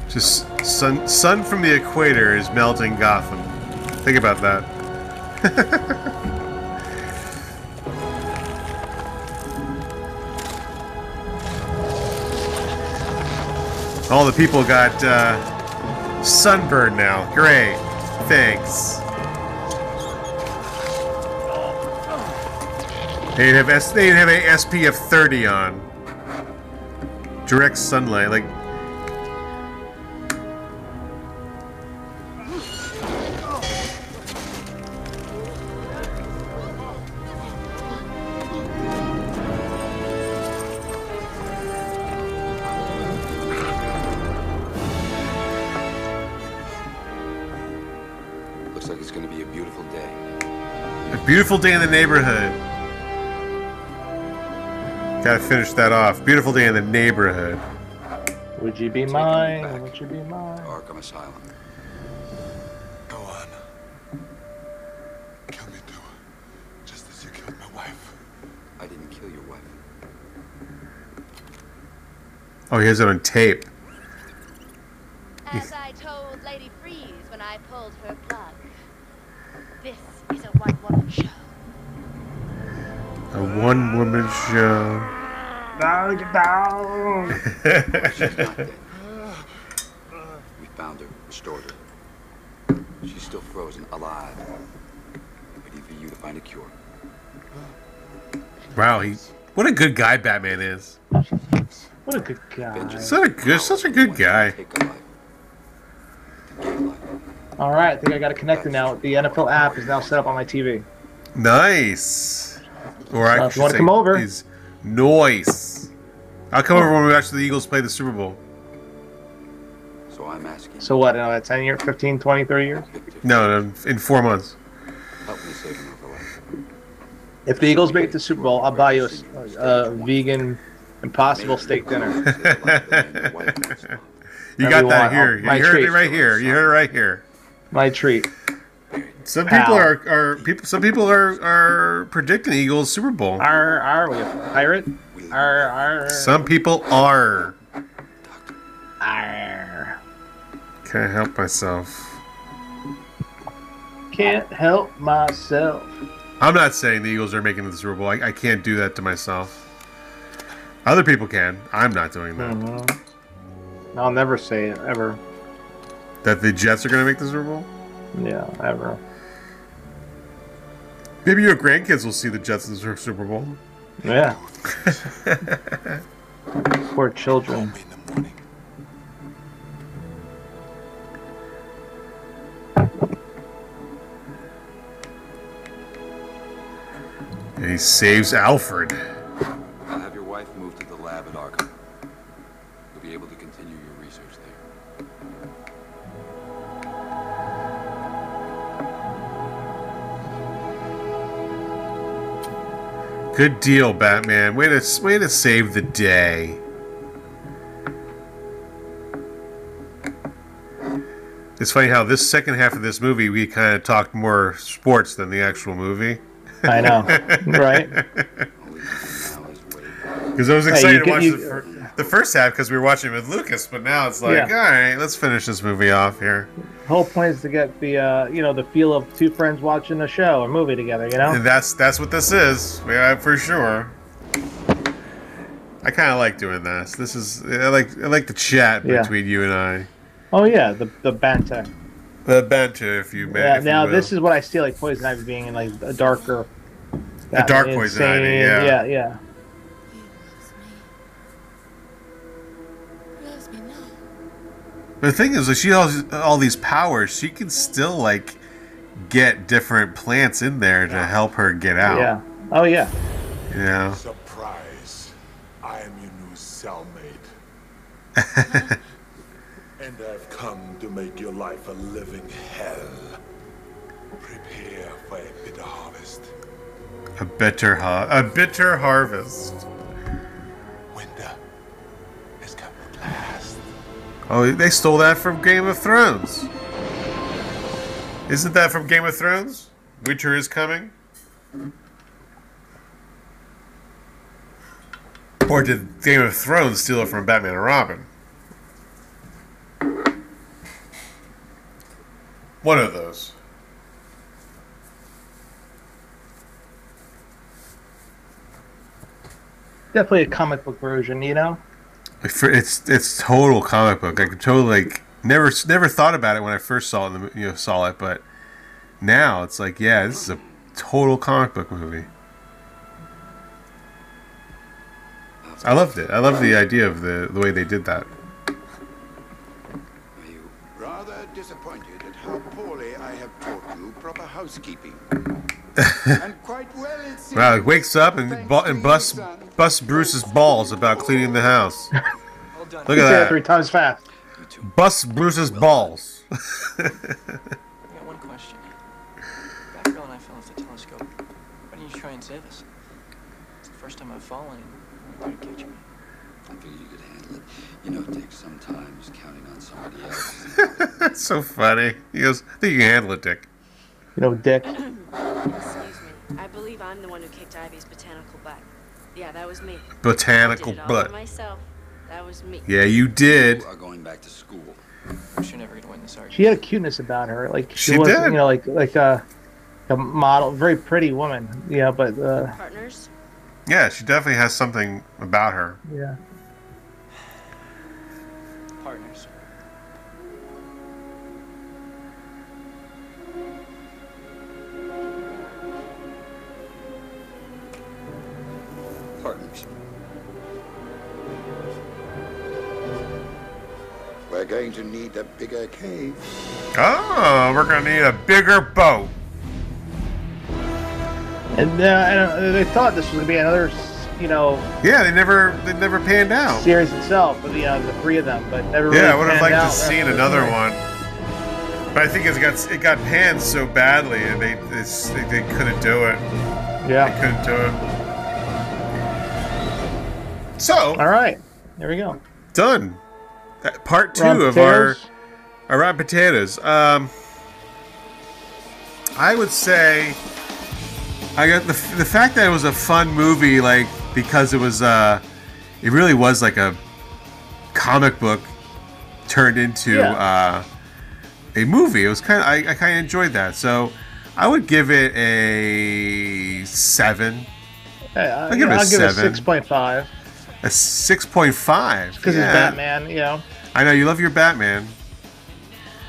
Just sun sun from the equator is melting Gotham. Think about that. *laughs* All the people got uh, sunburn now. Great. Thanks. They'd have S- they'd have a SPF 30 on. Direct sunlight, like beautiful day in the neighborhood. Gotta finish that off. Beautiful day in the neighborhood. Would you be mine? Would you be mine? Arkham Asylum. Go on. Kill me too. Just as you killed my wife. I didn't kill your wife. Oh, he has it on tape. As I told Lady Freeze when I pulled her plug, this is a one-woman show. A one woman show. She's not dead. We found her, restored her. She's still frozen, alive. Waiting for you to find a cure. wow, he what a good guy Batman is. What a good guy. Such a good such a good guy. All right, I think I got it connected now. The NFL app is now set up on my TV. Nice. Or I Well, if you wanna come over. is nice. I'll come over when we watch the Eagles play the Super Bowl. So I'm asking. So what, In uh, 10 years, 15, 20, 30 years? No, no, in four months. Help me save another life. If the Eagles make it to the Super Bowl, I'll buy you a, a vegan impossible steak dinner. *laughs* You got that here. You heard it right here. You heard it right here. My treat. Some Pal. people are, are people. Some people are are predicting Eagles Super Bowl. Are are we a pirate? Are are Some people are. are. Can't help myself. Can't help myself. I'm not saying the Eagles are making the Super Bowl. I, I can't do that to myself. Other people can. I'm not doing that. Mhm. I'll never say it ever. That the Jets are going to make the Super Bowl. Yeah, ever. Maybe your grandkids will see the Jets in the Su- Super Bowl. Yeah. *laughs* Poor children. And he saves Alfred. Good deal, Batman. Way to way to save the day. It's funny how this second half of this movie we kind of talked more sports than the actual movie. I know, *laughs* right? *laughs* Because I was Hey, excited you to watch you- the, fir- the first half because we were watching it with Lucas, but now it's like, Yeah. all right, let's finish this movie off here. The whole point is to get the uh, you know the feel of two friends watching a show or movie together. You know. And that's that's what this is, yeah, for sure. I kind of like doing this. This is I like I like the chat Yeah. between you and I. Oh yeah, the the banter. The banter, if you may. Yeah. Now this is what I see like Poison Ivy being in like a darker. A dark Poison Ivy, insane- yeah. Yeah, yeah. The thing is, like, she has all these powers. She can still like get different plants in there to help her get out. Yeah. Oh yeah. Yeah. Surprise. I am your new cellmate. *laughs* and I've come to make your life a living hell. Prepare for a bitter harvest. A bitter ha- a bitter harvest. Winter has come at last. Oh, they stole that from Game of Thrones. Isn't that from Game of Thrones? Winter is coming. Or did Game of Thrones steal it from Batman and Robin? One of those. Definitely a comic book version, you know. It's it's total comic book. I could totally like never never thought about it when I first saw the- You know, saw it, but now it's like, yeah, this is a total comic book movie. I loved it. I love the idea of the the way they did that. Are you rather disappointed at how poorly I have taught you proper housekeeping. And *laughs* well. Wow, he wakes up and bu- and busts busts Bruce's balls about cleaning the house. *laughs* Look at that. three times fast. Busts Bruce's balls. *laughs* I got one question. Batgirl and I fell off the telescope. Why didn't you try and save us? It's the first time I've fallen. and You catch me. I figured you could handle it. You know, it takes sometimes counting on somebody else. That's so funny. He goes, I think you can handle it, Dick. You know, Dick. *clears throat* Excuse me. I believe I'm the one who kicked Ivy's botanical butt. Yeah, that was me. Botanical I did it all butt. by myself. That was me. Yeah, you did. You are going back to school. You're never gonna win this argument. She had a cuteness about her, like she, She was, did. you know, like like a, a model, very pretty woman. Yeah, but uh, Partners? Yeah, she definitely has something about her. yeah. We're going to need a bigger cave. Oh, we're gonna need a bigger boat. And, uh, and uh, they thought this was gonna be another, you know, Yeah, they never they never panned out. series itself, with you know, the three of them, but never. Yeah, I would have panned liked to out seen after another this. one. But I think it's got it got panned so badly, and they they, they couldn't do it. Yeah. They couldn't do it. So, all right, there we go. Done. Uh, Part two Rotten of our potatoes? our rotten potatoes. Um, I would say I got the the fact that it was a fun movie, like because it was uh, it really was like a comic book turned into Yeah. uh, a movie. It was kind of I, I kind of enjoyed that. So I would give it a seven, Hey, uh, I'll give it a I'll give it seven. six point five a six point five. because it's Batman. You know, I know you love your Batman.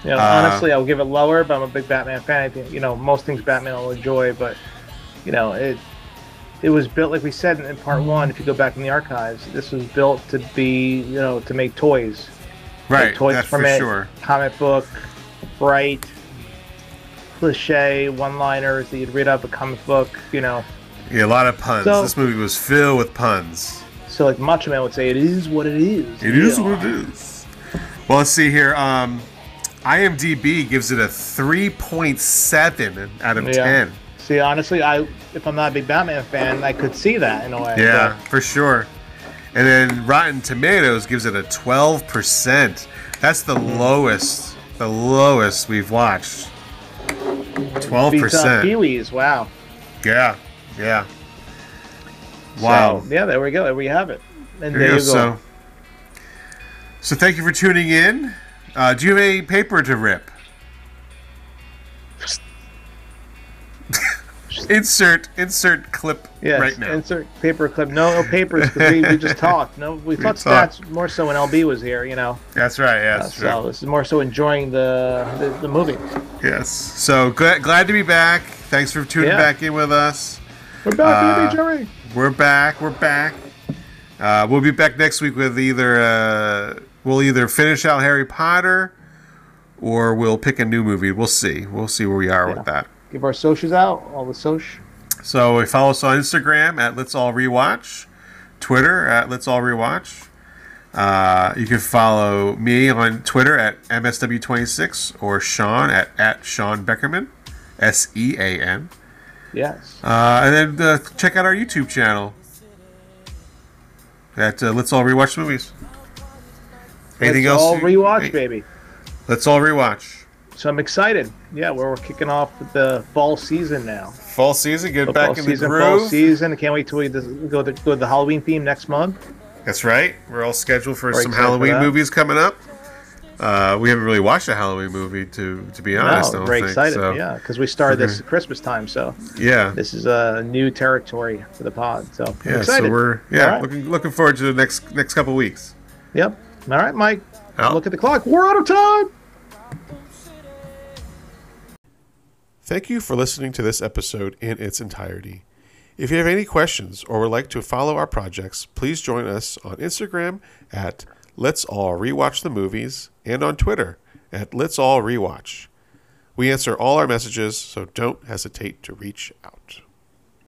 you know. Uh, honestly, I'll give it lower, but I'm a big Batman fan. I think you know most things Batman I'll enjoy, but you know it. It was built like we said in, in part one. If you go back in the archives, this was built to be, you know, to make toys. Right, Make toys that's from for it. sure. Comic book, bright, cliche one-liners that you'd read up a comic book. You know, Yeah, a lot of puns. So- this movie was filled with puns. So like Macho Man would say, "It is what it is." It is what it is. Well, let's see here. Um, IMDb gives it a 3.7 out of Yeah. 10. See, honestly, I if I'm not a big Batman fan, I could see that in a way. Yeah, for sure. And then Rotten Tomatoes gives it a 12%. That's the Hmm. lowest, the lowest we've watched. 12%. Pee Wee's. Wow. Yeah, yeah. Wow. So, yeah, there we go. There we have it. And There there, you go. So, so thank you for tuning in. Uh, do you have any paper to rip? *laughs* insert insert clip Yes, right now. insert paper clip. No, no papers. 'cause we, we just *laughs* talked. No, we, We talked talked. stats more so when LB was here. You know. That's right. Uh, Yes. so this is more so enjoying the the, the movie. Yes. So glad, glad to be back. Thanks for tuning Yeah. back in with us. We're back, Uh, baby, Jerry. We're back. We're back. Uh, we'll be back next week with either uh, we'll either finish out Harry Potter or we'll pick a new movie. We'll see. We'll see where we are with that. Give our socials out. All the social. So follow us on Instagram at Let's All Rewatch, Twitter at Let's All Rewatch. Uh, you can follow me on Twitter at MSW26 or Sean at, at Sean Beckerman, S E A N. Yes. Uh, and then uh, check out our YouTube channel at uh, Let's All Rewatch Movies. Anything Let's else? all rewatch, hey, baby. Let's all rewatch. So I'm excited. Yeah, we're, we're kicking off the fall season now. Fall season, get back in the season, groove. Fall season. I can't wait till we go to, go to the Halloween theme next month. That's right. We're all scheduled for some excited for Halloween movies coming up. Uh, we haven't really watched a Halloween movie to to be honest. No, don't very think, excited. so- Yeah, because we started this at Christmas time, so Yeah. this is a new territory for the pod. So I'm Yeah, excited. so we're yeah All right. looking looking forward to the next next couple weeks. Yep. All right, Mike. Out. Look at the clock. We're out of time. Thank you for listening to this episode in its entirety. If you have any questions or would like to follow our projects, please join us on Instagram at Let's All Rewatch the Movies and on Twitter at Let's All Rewatch. We answer all our messages, so don't hesitate to reach out.